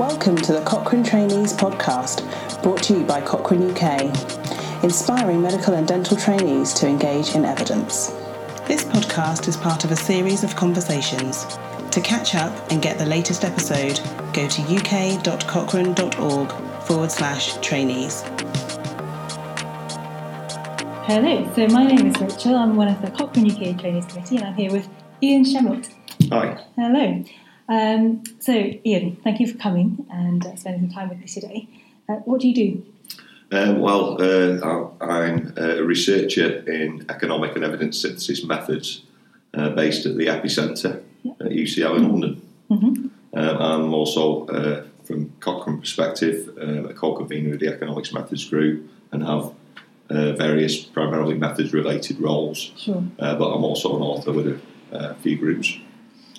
Welcome to the Cochrane Trainees podcast, brought to you by Cochrane UK, inspiring medical and dental trainees to engage in evidence. This podcast is part of a series of conversations. To catch up and get the latest episode, go to uk.cochrane.org forward slash trainees. Hello, so my name is Rachel. I'm one of the Cochrane UK Trainees Committee and I'm here with Ian Shemilt. Hi. Hello. Um, so, Ian, thank you for coming and uh, spending some time with me today. Uh, what do you do? Um, well, uh, I'm a researcher in economic and evidence synthesis methods uh, based at the EPPI-Centre Yeah. at UCL in London. Mm-hmm. Um, I'm also, uh, from Cochrane perspective, uh, a co-convener of the Economics Methods Group and have uh, various primarily methods related roles. Sure. Uh, but I'm also an author with a, a few groups.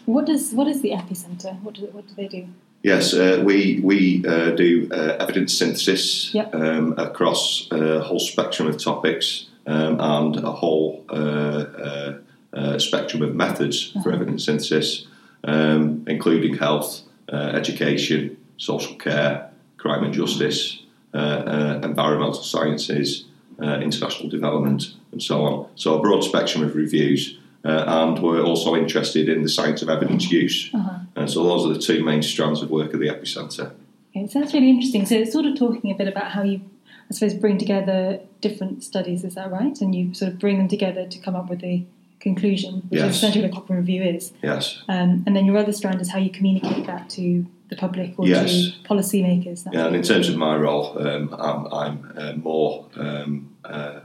What does what is the EPPI-Centre? What do what do they do? Yes, uh, we we uh, do uh, evidence synthesis Yep. um, across a whole spectrum of topics um, and a whole uh, uh, uh, spectrum of methods for Uh-huh. evidence synthesis, um, including health, uh, education, social care, crime and justice, uh, uh, environmental sciences, uh, international development, and so on. So a broad spectrum of reviews. Uh, and we're also interested in the science of evidence use. Uh-huh. And so those are the two main strands of work at the EPPI-Centre. Okay, so that's really interesting. So it's sort of talking a bit about how you, I suppose, bring together different studies. Is that right? And you sort of bring them together to come up with a conclusion, which Yes. is essentially what a Cochrane review is. Yes. Um, and then your other strand is how you communicate that to the public or Yes. to policymakers. Yeah, and in terms of my role, um, I'm, I'm uh, more um, uh,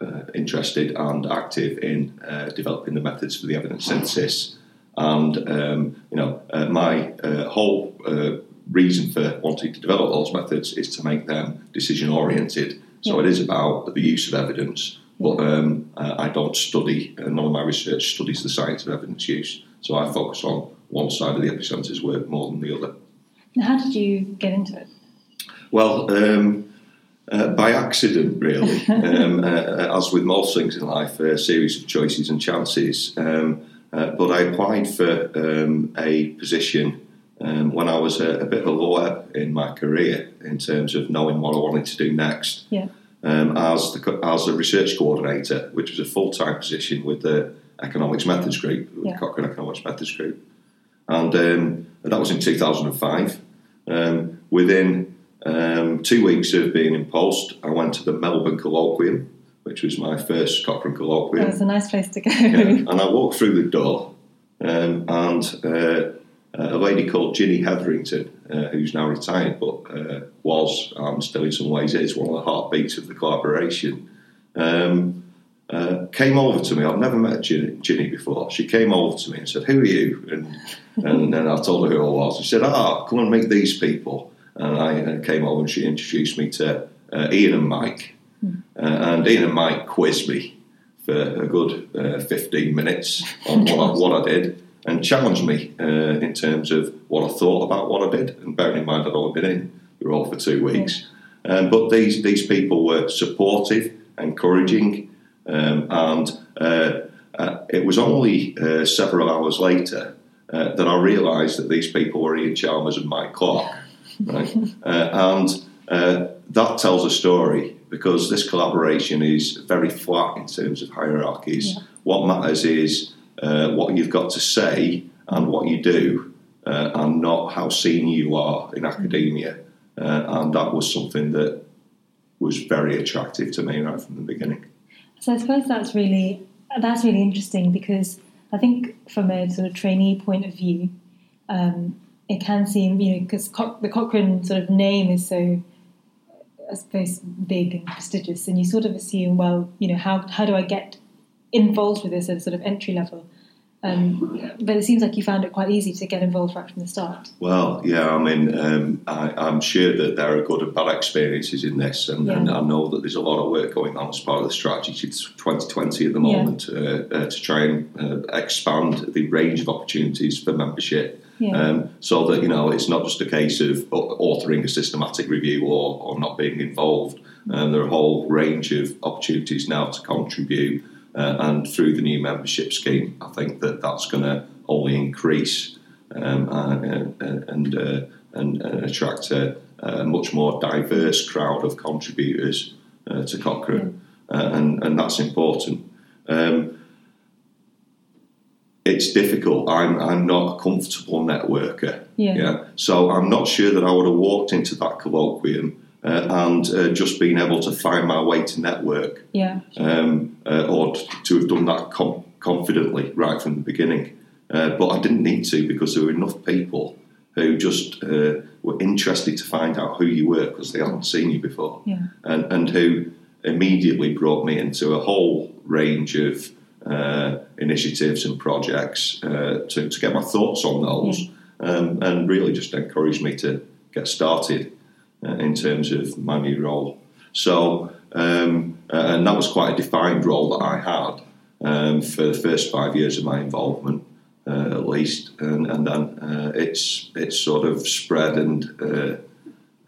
uh, interested and active in uh, developing the methods for the evidence synthesis. And um, you know, uh, my uh, whole uh, reason for wanting to develop those methods is to make them decision oriented. So Yeah. it is about the use of evidence, but um, uh, I don't study. Uh, none of my research studies the science of evidence use. So I focus on one side of the EPPI-Centre's work more than the other. Now, how did you get into it? Well, um, uh, by accident, really. um, uh, as with most things in life, a series of choices and chances. Um, uh, but I applied for um, a position um, when I was a, a bit of a lawyer in my career in terms of knowing what I wanted to do next. Yeah. Um, as the, as a research coordinator, which was a full time position with the Economics Methods Group, with Yeah. the Cochrane Economics Methods Group, and um, that was in 2005. Um, within um, two weeks of being in post, I went to the Melbourne Colloquium, which was my first Cochrane Colloquium. It was a nice place to go. Yeah, and I walked through the door, um, and uh, a lady called Jini Hetherington, uh, who's now retired but uh, was, and still in some ways is, one of the heartbeats of the collaboration, um, uh, came over to me. I've never met Jini, Jini before. She came over to me and said, Who are you? And, and then I told her who I was. She said, Ah, come and meet these people. And I uh, came over and she introduced me to uh, Ian and Mike. Uh, and Ian and Mike quizzed me for a good uh, 15 minutes on what I, what I did and challenged me uh, in terms of what I thought about what I did. And bearing in mind I'd only been in the role for two weeks. Um, but these, these people were supportive, encouraging, um, and uh, uh, it was only uh, several hours later uh, that I realised that these people were Iain Chalmers and Mike Clarke. Right? uh, and uh, that tells a story because this collaboration is very flat in terms of hierarchies. Yeah. What matters is uh, what you've got to say and what you do, uh, and not how senior you are in academia. Uh, and that was something that was very attractive to me right from the beginning. So I suppose that's really that's really interesting because I think from a sort of trainee point of view, um, it can seem you know because Co- the Cochrane sort of name is so I suppose big and prestigious, and you sort of assume well you know how how do I get involved with this at a sort of entry level. Um, but it seems like you found it quite easy to get involved right from the start. Well, yeah, I mean, um, I, I'm sure that there are good and bad experiences in this, and, and I know that there's a lot of work going on as part of the strategy to 2020 at the Yeah. moment uh, uh, to try and uh, expand the range of opportunities for membership. Yeah. Um, so that you know it's not just a case of authoring a systematic review or, or not being involved. Um, there are a whole range of opportunities now to contribute, uh, and through the new membership scheme, I think that that's going to only increase. Um, uh, uh, and uh, and, and attract a, a, much more diverse crowd of contributors uh, to Cochrane, uh, and and that's important. Um, it's difficult. I'm I'm not a comfortable networker. Yeah. yeah? So I'm not sure that I would have walked into that colloquium uh, and uh, just been able to find my way to network, Yeah. um, uh, or to have done that com- confidently right from the beginning. Uh, but I didn't need to because there were enough people who just uh, were interested to find out who you were because they hadn't seen you before, Yeah. and, and who immediately brought me into a whole range of uh, initiatives and projects uh, to, to get my thoughts on those, um, and really just encouraged me to get started uh, in terms of my new role. So, um, uh, and that was quite a defined role that I had um, for the first five years of my involvement, uh, at least, and, and then uh, it's it's sort of spread and. Uh,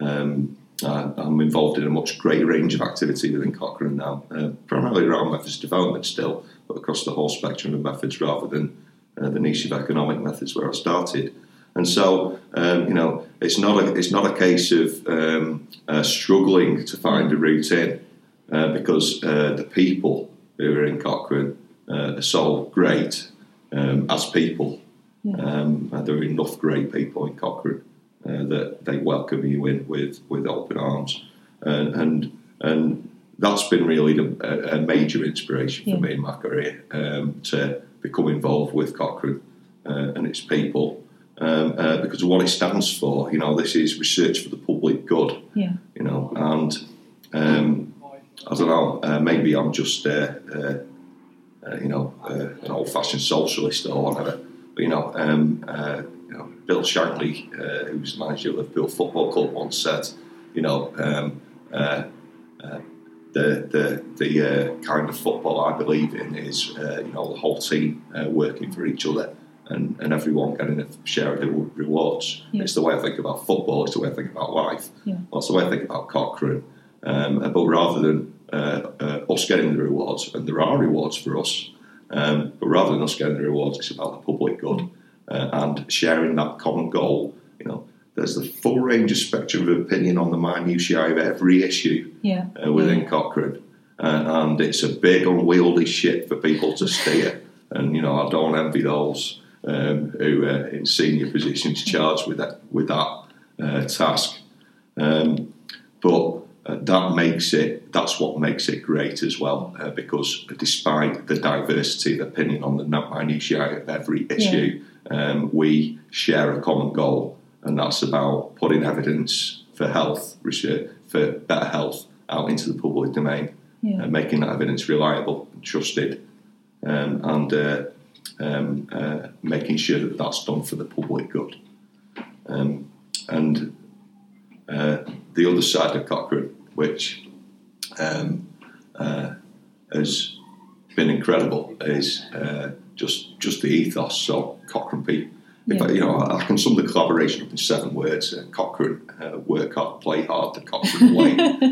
um, I'm involved in a much greater range of activity within Cochrane now, uh, primarily around methods development still, but across the whole spectrum of methods rather than uh, the niche of economic methods where I started. And so, um, you know, it's not a it's not a case of um, uh, struggling to find a route in, uh, because uh, the people who are in Cochrane uh, are so great um, as people. Um, and there are enough great people in Cochrane uh, that they welcome you in with with open arms, and and, and that's been really a, a major inspiration for me in my career um, to become involved with Cochrane uh, and its people. Um, uh, because of what it stands for, you know, this is research for the public good, Yeah. you know, and um, I don't know, uh, maybe I'm just, uh, uh, uh, you know, uh, an old-fashioned socialist or whatever. But you know, um, uh, you know, Bill Shankly, uh, who's manager of Liverpool Football Club, once said, you know, um, uh, uh, the the the uh, kind of football I believe in is, uh, you know, the whole team uh, working for each other. And, and everyone getting a share of the rewards. Yeah. It's the way I think about football. It's the way I think about life. Yeah. That's the way I think about Cochrane. Um, but rather than uh, uh, us getting the rewards, and there are rewards for us, um, but rather than us getting the rewards, it's about the public good uh, and sharing that common goal. You know, there's the full range of spectrum of opinion on the minutiae of every issue Yeah. uh, within Cochrane, uh, and it's a big unwieldy ship for people to steer. And you know, I don't envy those um, who are in senior positions charged with that with that uh, task. Um, but uh, that makes it that's what makes it great as well uh, because despite the diversity of opinion on the minutiae of every issue um, we share a common goal and that's about putting evidence for health research for better health out into the public domain Yeah. and making that evidence reliable and trusted um, and uh, um, uh, making sure that that's done for the public good um, and uh, the other side of Cochrane, which um, uh, has been incredible, is uh, just just the ethos. So Cochrane people, if I, Yeah. you know, I can sum the collaboration up in seven words: uh, Cochrane, uh, work hard, play hard, the Cochrane way.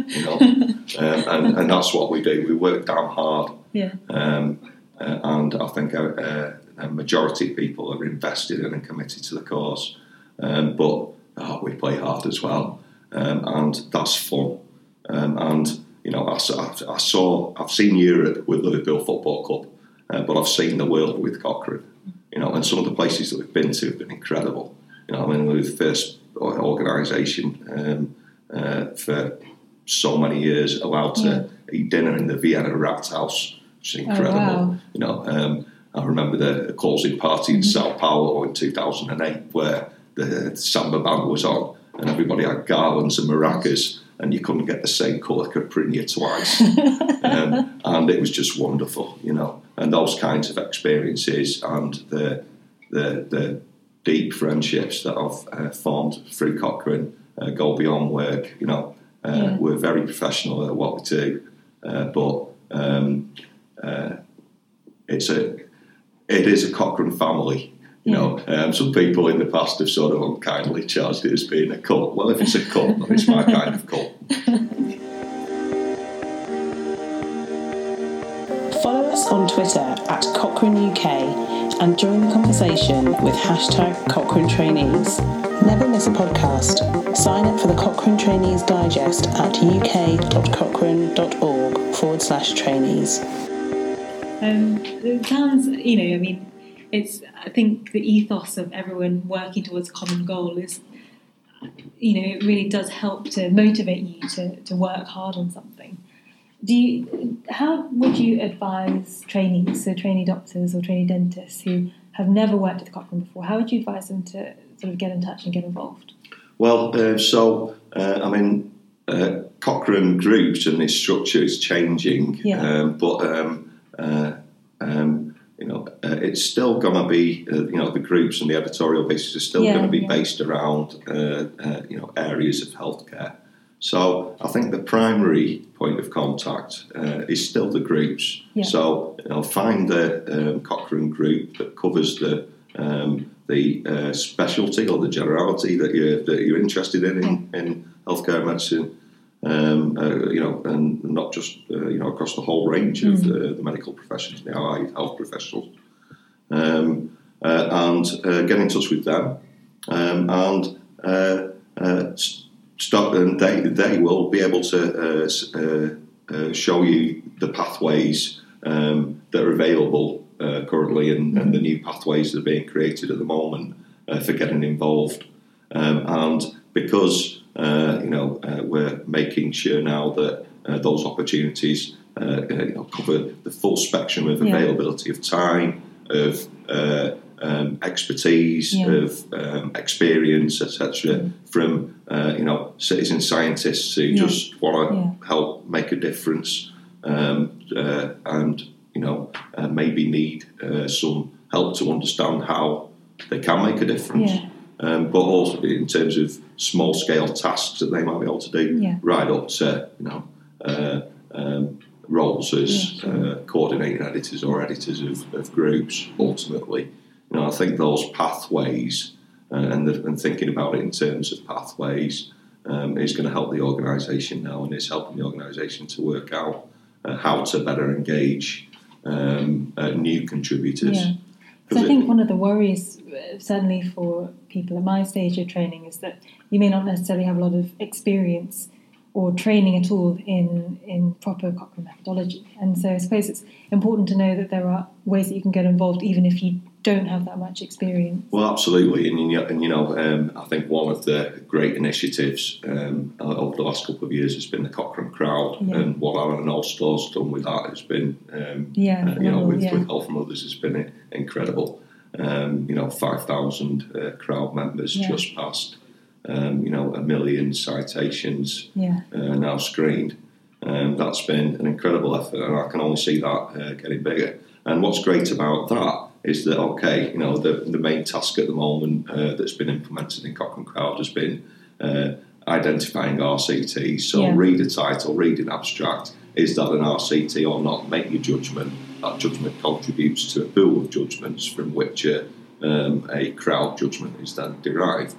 you know, um, and, and that's what we do. We work damn hard, Yeah. um, uh, and I think a, a, a majority of people are invested in and committed to the cause. Um, but oh, we play hard as well, um, and that's fun. Um, and you know, I, saw- I saw, I've seen Europe with Liverpool Football Club, uh, but I've seen the world with Cochrane. You know, and some of the places that we've been to have been incredible. You know, I mean, we were the first organisation um, uh, for so many years allowed to eat dinner in the Vienna Rathaus, which is incredible. wow. You know, um, I remember the closing party in Sao Paulo in 2008 where the samba band was on and everybody had garlands and maracas and you couldn't get the same colour caipirinha twice. um, and it was just wonderful, you know. And those kinds of experiences and the the, the deep friendships that I've uh, formed through Cochrane uh, go beyond work. You know, uh, Yeah. we're very professional at what we do, uh, but um, uh, it's a it is a Cochrane family. You know, um, some people in the past have sort of unkindly charged it as being a cult. Well, if it's a cult, then it's my kind of cult. Follow us on Twitter at Cochrane UK and join the conversation with hashtag Cochrane Trainees. Never miss a podcast. Sign up for the Cochrane Trainees Digest at uk.cochrane.org forward slash trainees. Um, it sounds, you know, I mean, it's. I think the ethos of everyone working towards a common goal is, you know, it really does help to motivate you to, to work hard on something. Do you, how would you advise trainees, so trainee doctors or trainee dentists who have never worked at the Cochrane before? How would you advise them to sort of get in touch and get involved? Well, uh, so uh, I mean, uh, Cochrane groups and its structure is changing, Yeah. um, but um, uh, um, you know, uh, it's still going to be uh, you know the groups and the editorial basis are still Yeah, going to be yeah. based around uh, uh, you know areas of healthcare. So I think the primary point of contact uh, is still the groups. Yeah. So you know, find the um, Cochrane group that covers the um, the uh, specialty or the generality that you're that you're interested in in, in healthcare medicine. Um, uh, you know, and not just uh, you know across the whole range of the, the medical professions, the allied health professionals, um, uh, and uh, get in touch with them, um, and uh, s- start, and they they will be able to uh, uh, uh, show you the pathways um, that are available uh, currently, and, and the new pathways that are being created at the moment uh, for getting involved, um, and because uh, you know uh, we're making sure now that uh, those opportunities uh, uh, you know, cover the full spectrum of Yeah. availability of time, of uh, um, expertise, Yeah. of um, experience, etc. From uh, you know citizen scientists who Yeah. just want to help make a difference, um, uh, and you know uh, maybe need uh, some help to understand how they can make a difference. Um, but also in terms of small scale tasks that they might be able to do, right up to you know uh, um, roles as Yeah, sure. uh, coordinating editors or editors of, of groups. Ultimately, you know, I think those pathways uh, and, the, and thinking about it in terms of pathways um, is going to help the organisation now, and it's helping the organisation to work out uh, how to better engage um, uh, new contributors. Yeah. So I think one of the worries, uh, certainly for people at my stage of training, is that you may not necessarily have a lot of experience or training at all in, in proper Cochrane methodology. And so I suppose it's important to know that there are ways that you can get involved even if you don't have that much experience. Well, absolutely, and, you- and you know, um, I think one of the great initiatives um, over the last couple of years has been the Cochrane Crowd, Yeah. and what Anna Noel-Storr's done with that has been, um, Yeah, uh, you know, with, yeah. with Health from Others has been incredible. Um, you know, five thousand uh, crowd members Yeah. just passed. Um, you know, a million citations Yeah, uh, now screened. Um, that's been an incredible effort, and I can only see that uh, getting bigger. And what's great about that is that okay, you know, the, the main task at the moment uh, that's been implemented in Cochrane Crowd has been uh, identifying RCTs. So Yeah. read a title, read an abstract. Is that an RCT or not? Make your judgment. That judgment contributes to a pool of judgments from which a, um, a crowd judgment is then derived.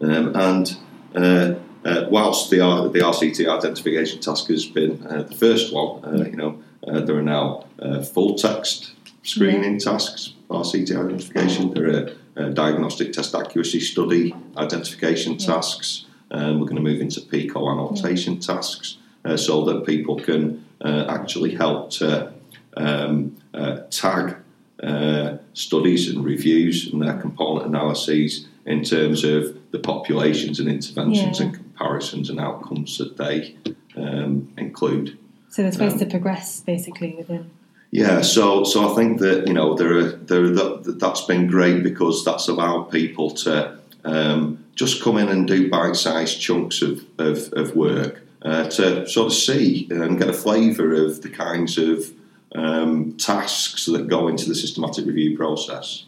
Um, and uh, uh, whilst the, R- the RCT identification task has been uh, the first one, uh, you know, uh, there are now uh, full text screening tasks, RCT identification. There are uh, diagnostic test accuracy study identification tasks. Um, we're going to move into PICO annotation tasks uh, so that people can uh, actually help to um, uh, tag uh, studies and reviews and their component analyses in terms of the populations and interventions Yeah. and comparisons and outcomes that they um, include. so they're supposed Um, to progress basically within. Yeah, so so I think that you know there are there are that, that's been great because that's allowed people to um, just come in and do bite-sized chunks of of, of work uh, to sort of see and get a flavour of the kinds of um, tasks that go into the systematic review process.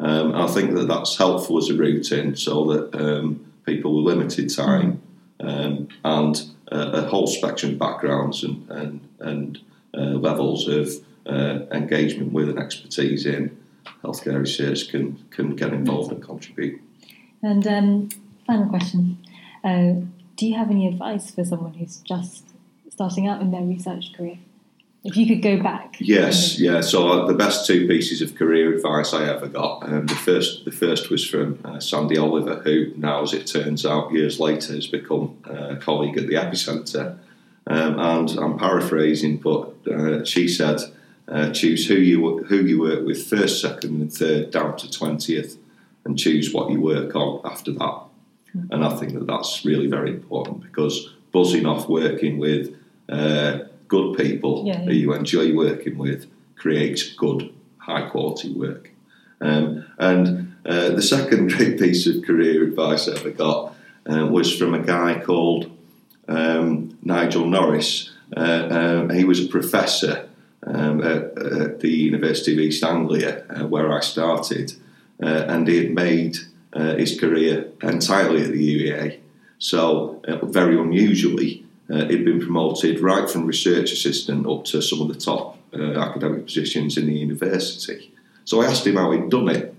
Um, I think that that's helpful as a route in so that um, people with limited time um, and uh, a whole spectrum of backgrounds and, and, and levels of uh, engagement with and expertise in healthcare research can, can get involved and contribute. And um, final question: uh, Do you have any advice for someone who's just starting out in their research career? If you could go back. Yes, yeah. So uh, the best two pieces of career advice I ever got. Um, the first, the first was from uh, Sandy Oliver, who now, as it turns out, years later has become uh, a colleague at the EPPI-Centre. Um, and I'm paraphrasing, but uh, she said, uh, "Choose who you who you work with first, second, and third, down to twentieth, and choose what you work on after that." Mm-hmm. And I think that that's really very important because buzzing off working with uh, good people yeah, yeah. who you enjoy working with creates good, high quality work. Um, and uh, the second great piece of career advice I ever got uh, was from a guy called um, Nigel Norris. Uh, um, he was a professor um, at, at, the University of East Anglia, uh, where I started, uh, and he had made uh, his career entirely at the UEA. So, very unusually, uh, he'd been promoted right from research assistant up to some of the top uh, academic positions in the university. So I asked him how he'd done it.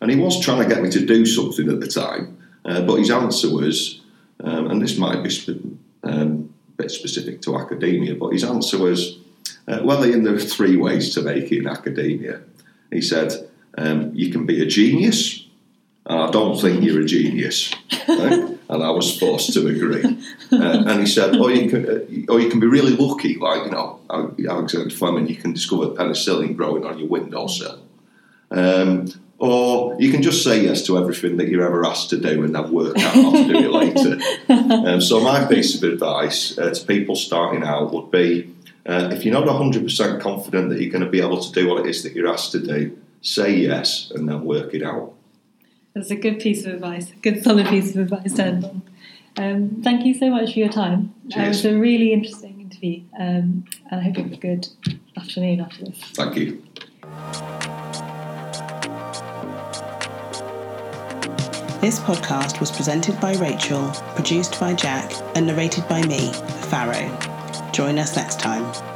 And he was trying to get me to do something at the time, uh, but his answer was, um, and this might be um, a bit specific to academia, but his answer was, uh, well, Ian, there are three ways to make it in academia. He said, um, you can be a genius, and I don't think you're a genius. Right? and I was forced to agree. Uh, and he said, "Or you can, uh, or you can be really lucky, like you know, Alexander Fleming. You can discover penicillin growing on your windowsill, um, or you can just say yes to everything that you're ever asked to do, and then work out how to do it later." Um, so my piece of advice uh, to people starting out would be: uh, if you're not 100% confident that you're going to be able to do what it is that you're asked to do, say yes, and then work it out. That's a good piece of advice, a good solid piece of advice to end on. Um, thank you so much for your time. Uh, it was a really interesting interview, um, and I hope you have a good afternoon after this. Thank you. This podcast was presented by Rachel, produced by Jack, and narrated by me, Farrow. Join us next time.